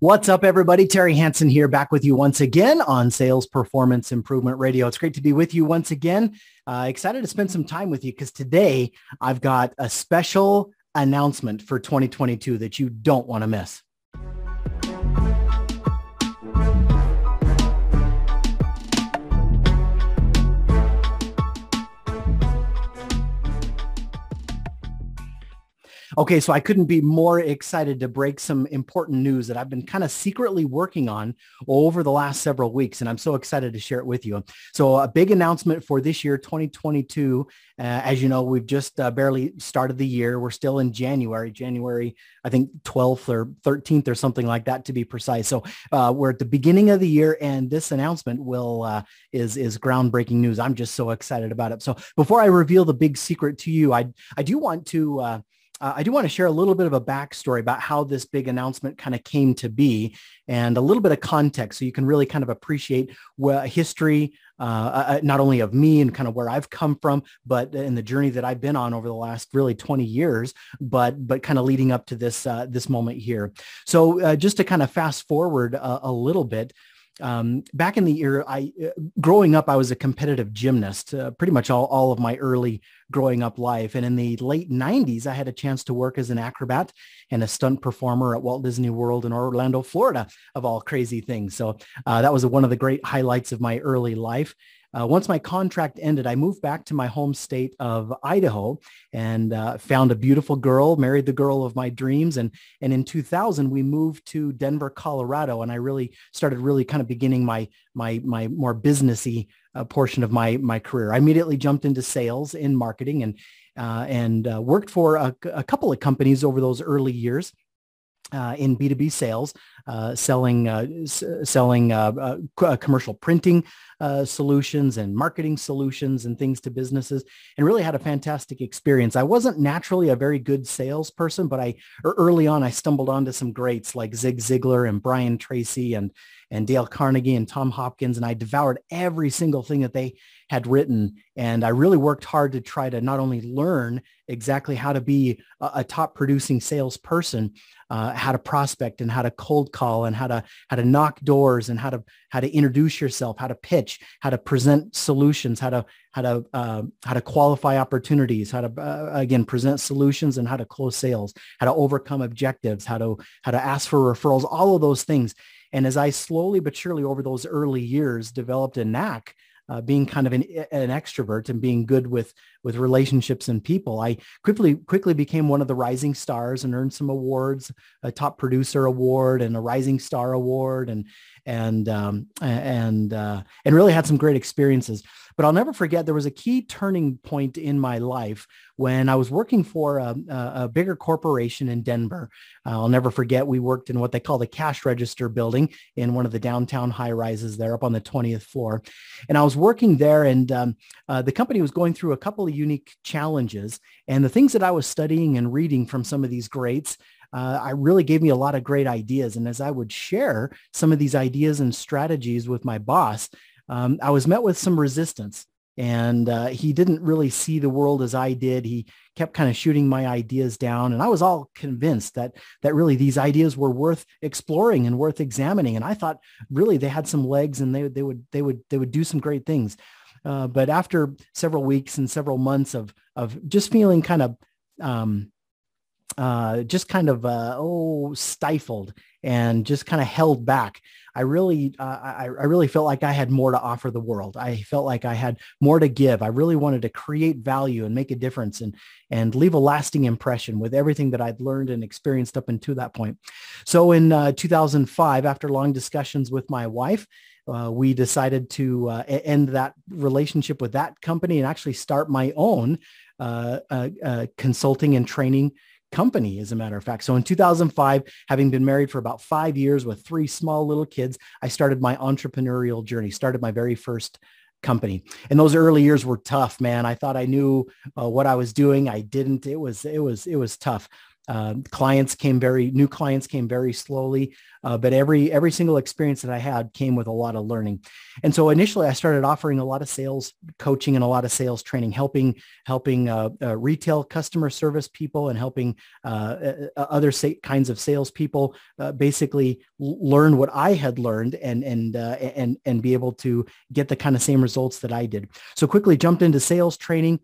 What's up, everybody? Terry Hansen here, back with you once again on Sales Performance Improvement Radio. It's great to be with you once again. Uh, excited to spend some time with you because today I've got a special announcement for 2022 that you don't want to miss. Okay, so I couldn't be more excited to break some important news that I've been kind of secretly working on over the last several weeks, and I'm so excited to share it with you. So a big announcement for this year, 2022. Uh, as you know, we've just uh, barely started the year. We're still in January, January, I think 12th or 13th or something like that to be precise. So uh, we're at the beginning of the year, and this announcement will uh, is is groundbreaking news. I'm just so excited about it. So before I reveal the big secret to you, I I do want to uh, I do want to share a little bit of a backstory about how this big announcement kind of came to be and a little bit of context so you can really kind of appreciate what history, uh, uh, uh, not only of me and kind of where I've come from, but in the journey that I've been on over the last really 20 years, but but kind of leading up to this uh, this moment here. So uh, just to kind of fast forward a little bit, um, back in the era, I uh, growing up, I was a competitive gymnast, uh, pretty much all, all of my early growing up life. And in the late 90s, I had a chance to work as an acrobat and a stunt performer at Walt Disney World in Orlando, Florida, of all crazy things. So uh, that was one of the great highlights of my early life. Uh, once my contract ended, I moved back to my home state of Idaho and uh, found a beautiful girl, married the girl of my dreams. And, and in 2000, we moved to Denver, Colorado. And I really started really kind of beginning my, my, my more businessy uh, portion of my, my career. I immediately jumped into sales in marketing and, uh, and uh, worked for a, a couple of companies over those early years uh, in B2B sales, selling uh, s- selling uh, uh, uh, commercial printing solutions and marketing solutions and things to businesses, and really had a fantastic experience. I wasn't naturally a very good salesperson, but I early on I stumbled onto some greats like Zig Ziglar and Brian Tracy and and Dale Carnegie and Tom Hopkins, and I devoured every single thing that they had written. And I really worked hard to try to not only learn exactly how to be a, a top producing salesperson, uh, how to prospect and how to cold call and how to how to knock doors and how to how to introduce yourself, how to pitch, how to present solutions, how to how to uh, how to qualify opportunities, how to uh, again present solutions and how to close sales, how to overcome objectives, how to how to ask for referrals, all of those things. And as I slowly but surely over those early years developed a knack uh, being kind of an, an extrovert and being good with with relationships and people, I quickly quickly became one of the rising stars and earned some awards, a top producer award and a rising star award, and and um, and uh, and really had some great experiences. But I'll never forget there was a key turning point in my life when I was working for a, a bigger corporation in Denver. Uh, I'll never forget we worked in what they call the cash register building in one of the downtown high rises there up on the 20th floor. And I was working there and um, uh, the company was going through a couple of unique challenges. And the things that I was studying and reading from some of these greats uh, I really gave me a lot of great ideas. And as I would share some of these ideas and strategies with my boss, um, I was met with some resistance and uh, he didn't really see the world as I did. He kept kind of shooting my ideas down, and I was all convinced that that really these ideas were worth exploring and worth examining. And I thought really they had some legs, and they they would they would they would do some great things. Uh, but after several weeks and several months of of just feeling kind of um, uh, just kind of uh, oh stifled and just kind of held back. I really, uh, I, I really felt like I had more to offer the world. I felt like I had more to give. I really wanted to create value and make a difference and and leave a lasting impression with everything that I'd learned and experienced up until that point. So in uh, 2005, after long discussions with my wife, uh, we decided to uh, end that relationship with that company and actually start my own uh, uh, uh consulting and training company, as a matter of fact. So in 2005, having been married for about five years with three small little kids, I started my entrepreneurial journey, started my very first company. And those early years were tough, man. I thought I knew uh, what I was doing. I didn't. It was, it was, it was tough. Uh, clients came very new clients came very slowly, uh, but every every single experience that I had came with a lot of learning. And so initially, I started offering a lot of sales coaching and a lot of sales training, helping helping uh, uh retail customer service people and helping uh, uh, other sa- kinds of sales salespeople basically learn what I had learned and and and and be able to get the kind of same results that I did. So quickly jumped into sales training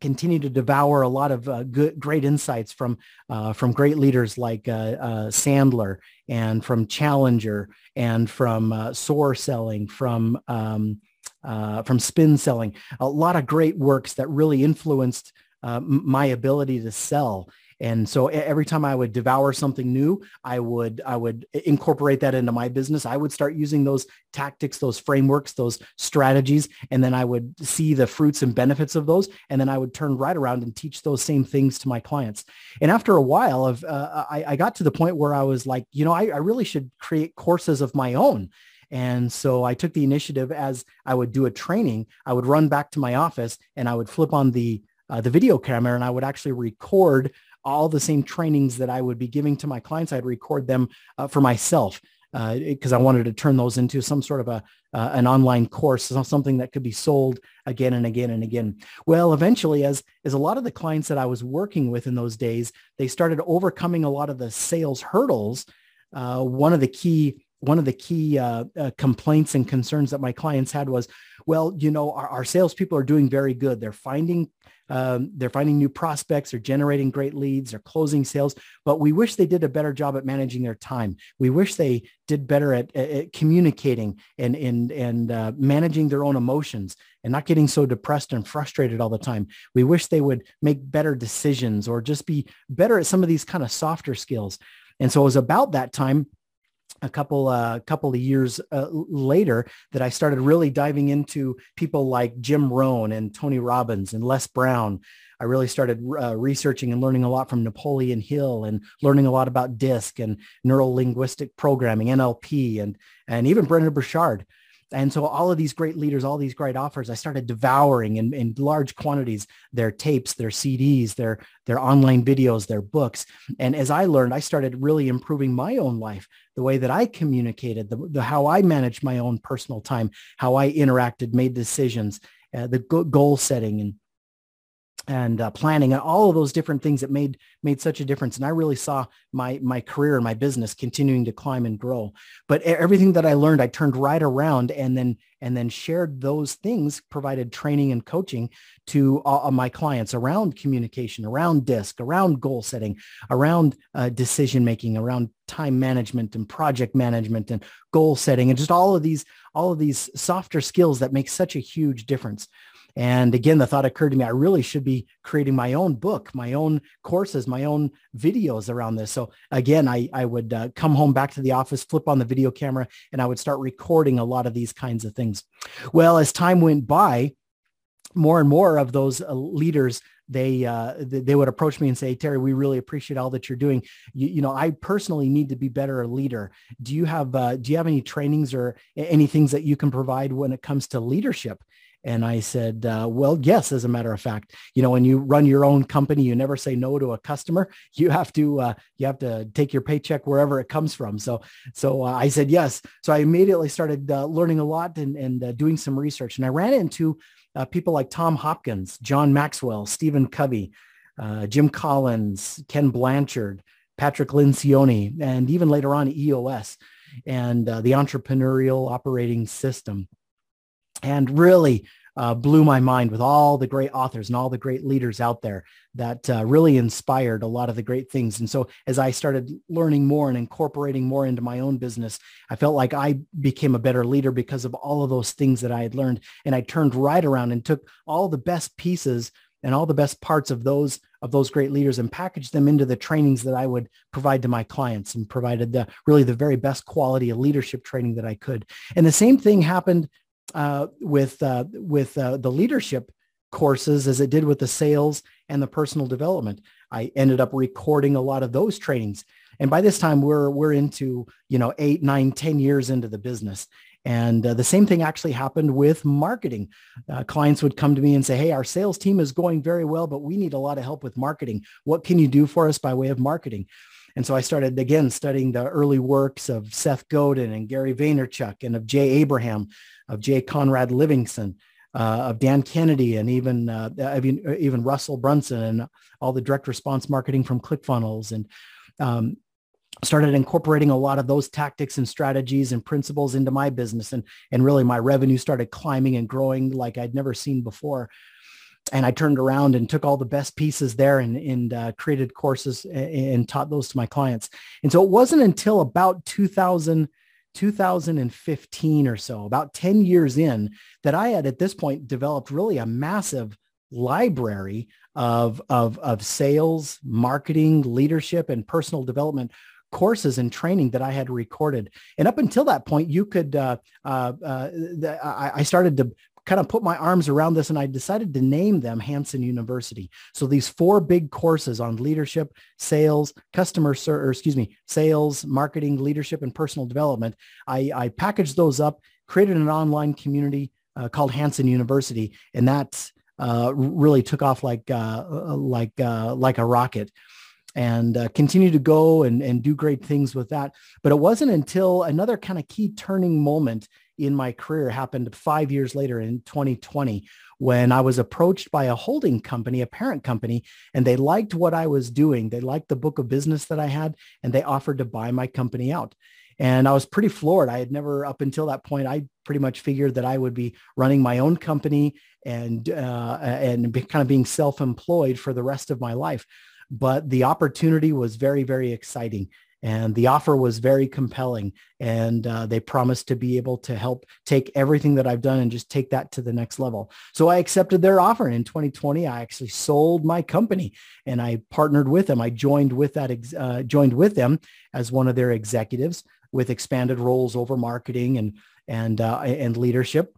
continue to devour a lot of uh, good, great insights from uh, from great leaders like uh, uh Sandler and from Challenger and from uh, SOAR selling, from um, from spin selling. A lot of great works that really influenced my ability to sell and so every time I would devour something new, I would I would incorporate that into my business. I would start using those tactics, those frameworks, those strategies, and then I would see the fruits and benefits of those, and then I would turn right around and teach those same things to my clients. And after a while of uh, I, I, got to the point where I was like, you know, I, I really should create courses of my own. And so I took the initiative as I would do a training, I would run back to my office and I would flip on the uh, the video camera and I would actually record all the same trainings that I would be giving to my clients. I'd record them uh, for myself because uh, I wanted to turn those into some sort of a uh, an online course, something that could be sold again and again and again. Well, eventually, as as a lot of the clients that I was working with in those days, they started overcoming a lot of the sales hurdles. Uh, one of the key one of the key uh, uh, complaints and concerns that my clients had was, well, you know, our, our salespeople are doing very good. They're finding um, they're finding new prospects, they're generating great leads, they're closing sales, but we wish they did a better job at managing their time. We wish they did better at, at communicating and and and uh, managing their own emotions and not getting so depressed and frustrated all the time. We wish they would make better decisions or just be better at some of these kind of softer skills. And so it was about that time a couple uh, couple of years uh, later that I started really diving into people like Jim Rohn and Tony Robbins and Les Brown. I really started uh, researching and learning a lot from Napoleon Hill and learning a lot about DISC and neuro linguistic programming, NLP, and and even Brendon Burchard. And so all of these great leaders, all these great offers, I started devouring in, in large quantities their tapes, their CDs, their, their online videos, their books. And as I learned, I started really improving my own life, the way that I communicated, the, the how I managed my own personal time, how I interacted, made decisions, uh, the goal setting and and uh, planning and all of those different things that made made such a difference. And i really saw my my career and my business continuing to climb and grow. But everything that i learned i turned right around and then and then shared those things provided training and coaching to all my clients around communication around disc around goal setting around uh, decision making around time management and project management and goal setting and just all of these all of these softer skills that make such a huge difference and again, the thought occurred to me, I really should be creating my own book, my own courses, my own videos around this. So again, I, I would uh, come home back to the office, flip on the video camera, and I would start recording a lot of these kinds of things. Well, as time went by, more and more of those uh, leaders they uh, they would approach me and say, Terry, we really appreciate all that you're doing. You, you know, I personally need to be better a leader. Do you have uh, do you have any trainings or any things that you can provide when it comes to leadership? And I said, uh, well, yes, as a matter of fact, you know, when you run your own company, you never say no to a customer. You have to, uh, you have to take your paycheck wherever it comes from. So, so uh, I said, yes. So I immediately started uh, learning a lot and, and uh, doing some research. And I ran into uh, people like Tom Hopkins, John Maxwell, Stephen Covey, Jim Collins, Ken Blanchard, Patrick Lencioni, and even later on EOS and the entrepreneurial operating system and really uh, blew my mind with all the great authors and all the great leaders out there that uh, really inspired a lot of the great things. And so as I started learning more and incorporating more into my own business, I felt like I became a better leader because of all of those things that I had learned. And I turned right around and took all the best pieces and all the best parts of those of those great leaders and packaged them into the trainings that I would provide to my clients and provided the really the very best quality of leadership training that I could. And the same thing happened uh, with uh, with uh, the leadership courses as it did with the sales and the personal development. I ended up recording a lot of those trainings. And by this time we're we're into, you know, eight, nine, ten years into the business. And uh, the same thing actually happened with marketing. Uh, clients would come to me and say, hey, our sales team is going very well, but we need a lot of help with marketing. What can you do for us by way of marketing? And so I started again studying the early works of Seth Godin and Gary Vaynerchuk and of Jay Abraham, of Jay Conrad Levinson, uh, of Dan Kennedy, and even, uh, even even Russell Brunson and all the direct response marketing from ClickFunnels, and um, started incorporating a lot of those tactics and strategies and principles into my business, and and really my revenue started climbing and growing like I'd never seen before and I turned around and took all the best pieces there and, and uh, created courses and, and, taught those to my clients. And so it wasn't until about 2000, 2015 or so, about 10 years in, that I had at this point developed really a massive library of, of, of sales, marketing, leadership, and personal development courses and training that I had recorded. And up until that point, you could, uh, uh, uh, I started to kind of put my arms around this and I decided to name them Hansen University. So these four big courses on leadership, sales, customer ser- or excuse me, sales, marketing, leadership, and personal development. I, I packaged those up, created an online community uh, called Hansen University, and that uh, really took off like uh, uh like uh, like a rocket and uh, continue to go and, and do great things with that. But it wasn't until another kind of key turning moment in my career happened five years later in 2020 when I was approached by a holding company, a parent company, and they liked what I was doing. They liked the book of business that I had, and they offered to buy my company out. And I was pretty floored. I had never, up until that point, I pretty much figured that I would be running my own company and uh, and kind of being self-employed for the rest of my life. But the opportunity was very, very exciting and the offer was very compelling. And uh, they promised to be able to help take everything that i've done and just take that to the next level. So i accepted their offer. And in 2020 i actually sold my company and i partnered with them. I joined with that uh, joined with them as one of their executives with expanded roles over marketing and and uh, and leadership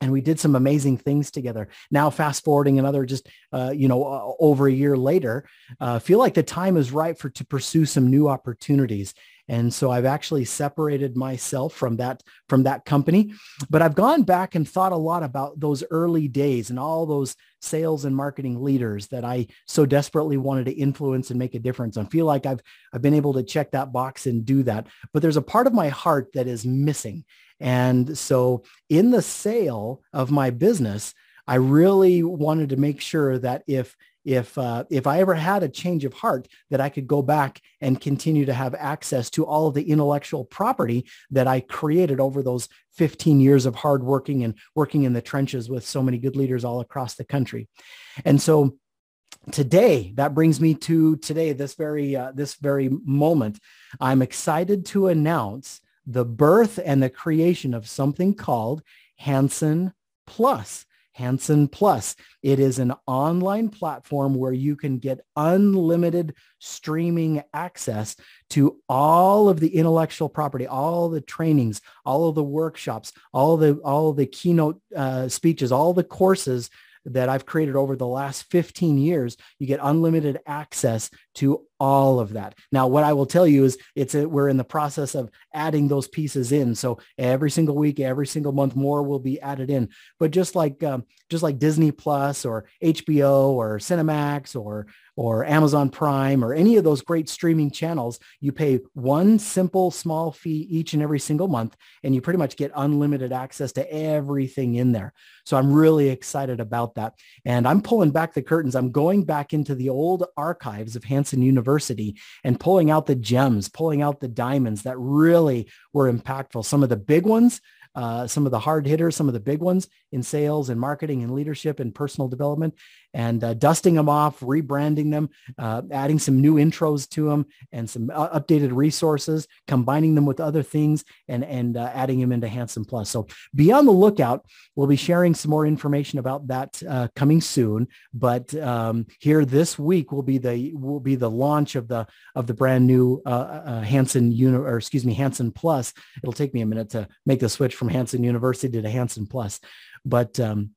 and we did some amazing things together. Now, fast forwarding another just uh, you know uh, over a year later, uh, feel like the time is right for to pursue some new opportunities. And so I've actually separated myself from that from that company, but I've gone back and thought a lot about those early days and all those sales and marketing leaders that I so desperately wanted to influence and make a difference. I feel like I've I've been able to check that box and do that, but there's a part of my heart that is missing. And so in the sale of my business, I really wanted to make sure that if if uh, if I ever had a change of heart, that I could go back and continue to have access to all of the intellectual property that I created over those 15 years of hard working and working in the trenches with so many good leaders all across the country. And so today that brings me to today this very uh, this very moment i'm excited to announce the birth and the creation of something called Hansen Plus. Hansen Plus. It is an online platform where you can get unlimited streaming access to all of the intellectual property, all the trainings, all of the workshops, all the all the keynote uh, speeches, all the courses that I've created over the last 15 years, you get unlimited access to all of that. Now, what I will tell you is it's a, we're in the process of adding those pieces in. So every single week, every single month, more will be added in. But just like um, just like Disney Plus or HBO or Cinemax or or Amazon Prime or any of those great streaming channels, you pay one simple small fee each and every single month, and you pretty much get unlimited access to everything in there. So I'm really excited about that. And I'm pulling back the curtains. I'm going back into the old archives of Hansen University and pulling out the gems, pulling out the diamonds that really were impactful. Some of the big ones uh, some of the hard hitters, some of the big ones in sales and marketing and leadership and personal development and uh, dusting them off, rebranding them, uh, adding some new intros to them and some uh, updated resources, combining them with other things and, and uh, adding them into Hansen Plus. So be on the lookout. We'll be sharing some more information about that uh, coming soon. But um, here this week will be the will be the launch of the of the brand new Hansen Uni- or excuse me Hansen Plus. It'll take me a minute to make the switch from Hansen University to Hansen Plus. But um,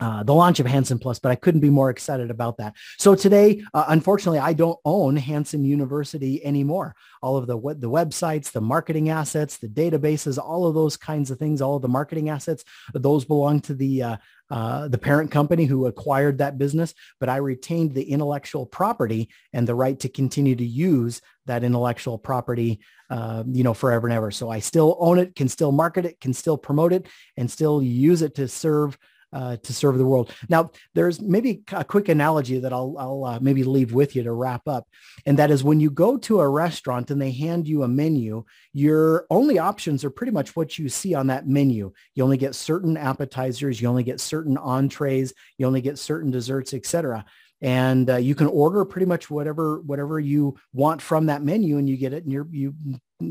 uh, the launch of Hansen Plus, but I couldn't be more excited about that. So today, uh, unfortunately, I don't own Hansen University anymore. All of the the websites, the marketing assets, the databases, all of those kinds of things, all of the marketing assets, those belong to the uh, uh, the parent company who acquired that business, but I retained the intellectual property and the right to continue to use that intellectual property, uh, you know, forever and ever. So I still own it, can still market it, can still promote it, and still use it to serve uh, to serve the world. Now, there's maybe a quick analogy that I'll, I'll uh, maybe leave with you to wrap up. And that is when you go to a restaurant and they hand you a menu, your only options are pretty much what you see on that menu. You only get certain appetizers, you only get certain entrees, you only get certain desserts, etc and uh, you can order pretty much whatever whatever you want from that menu and you get it and you're you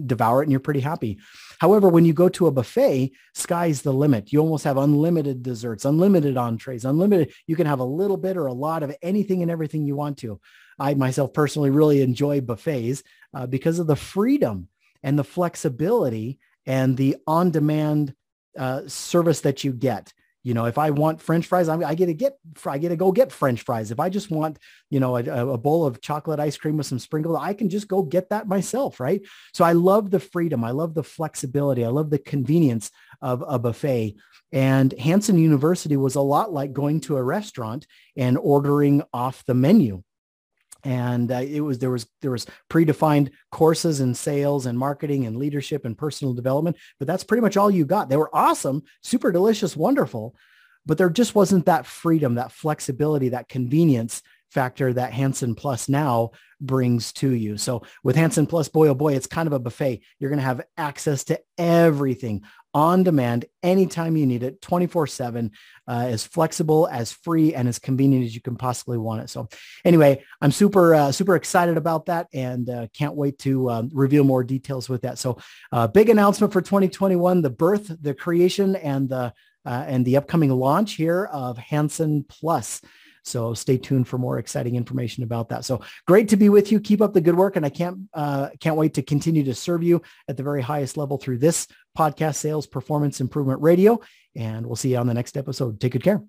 devour it and you're pretty happy. However, when you go to a buffet, sky's the limit. You almost have unlimited desserts, unlimited entrees, unlimited. You can have a little bit or a lot of anything and everything you want to. I myself personally really enjoy buffets uh, because of the freedom and the flexibility and the on-demand uh, service that you get. You know, if I want French fries, I'm, I get to get, I get to go get French fries. If I just want, you know, a, a, bowl of chocolate ice cream with some sprinkles, I can just go get that myself, right? So I love the freedom. I love the flexibility. I love the convenience of a buffet. And Hansen University was a lot like going to a restaurant and ordering off the menu and uh, it was there was there was predefined courses in sales and marketing and leadership and personal development but that's pretty much all you got they were awesome super delicious wonderful but there just wasn't that freedom that flexibility that convenience factor that Hansen Plus now brings to you. So with Hansen Plus, boy, oh boy, it's kind of a buffet. You're going to have access to everything on demand anytime you need it 24 7 uh, as flexible as free and as convenient as you can possibly want it. So anyway i'm super uh, super excited about that and uh, can't wait to um, reveal more details with that. So uh, big announcement for 2021 the birth the creation and the uh, and the upcoming launch here of hansen plus so stay tuned for more exciting information about that. So great to be with you. Keep up the good work. And I can't, uh, can't wait to continue to serve you at the very highest level through this podcast sales performance improvement radio. And we'll see you on the next episode. Take good care.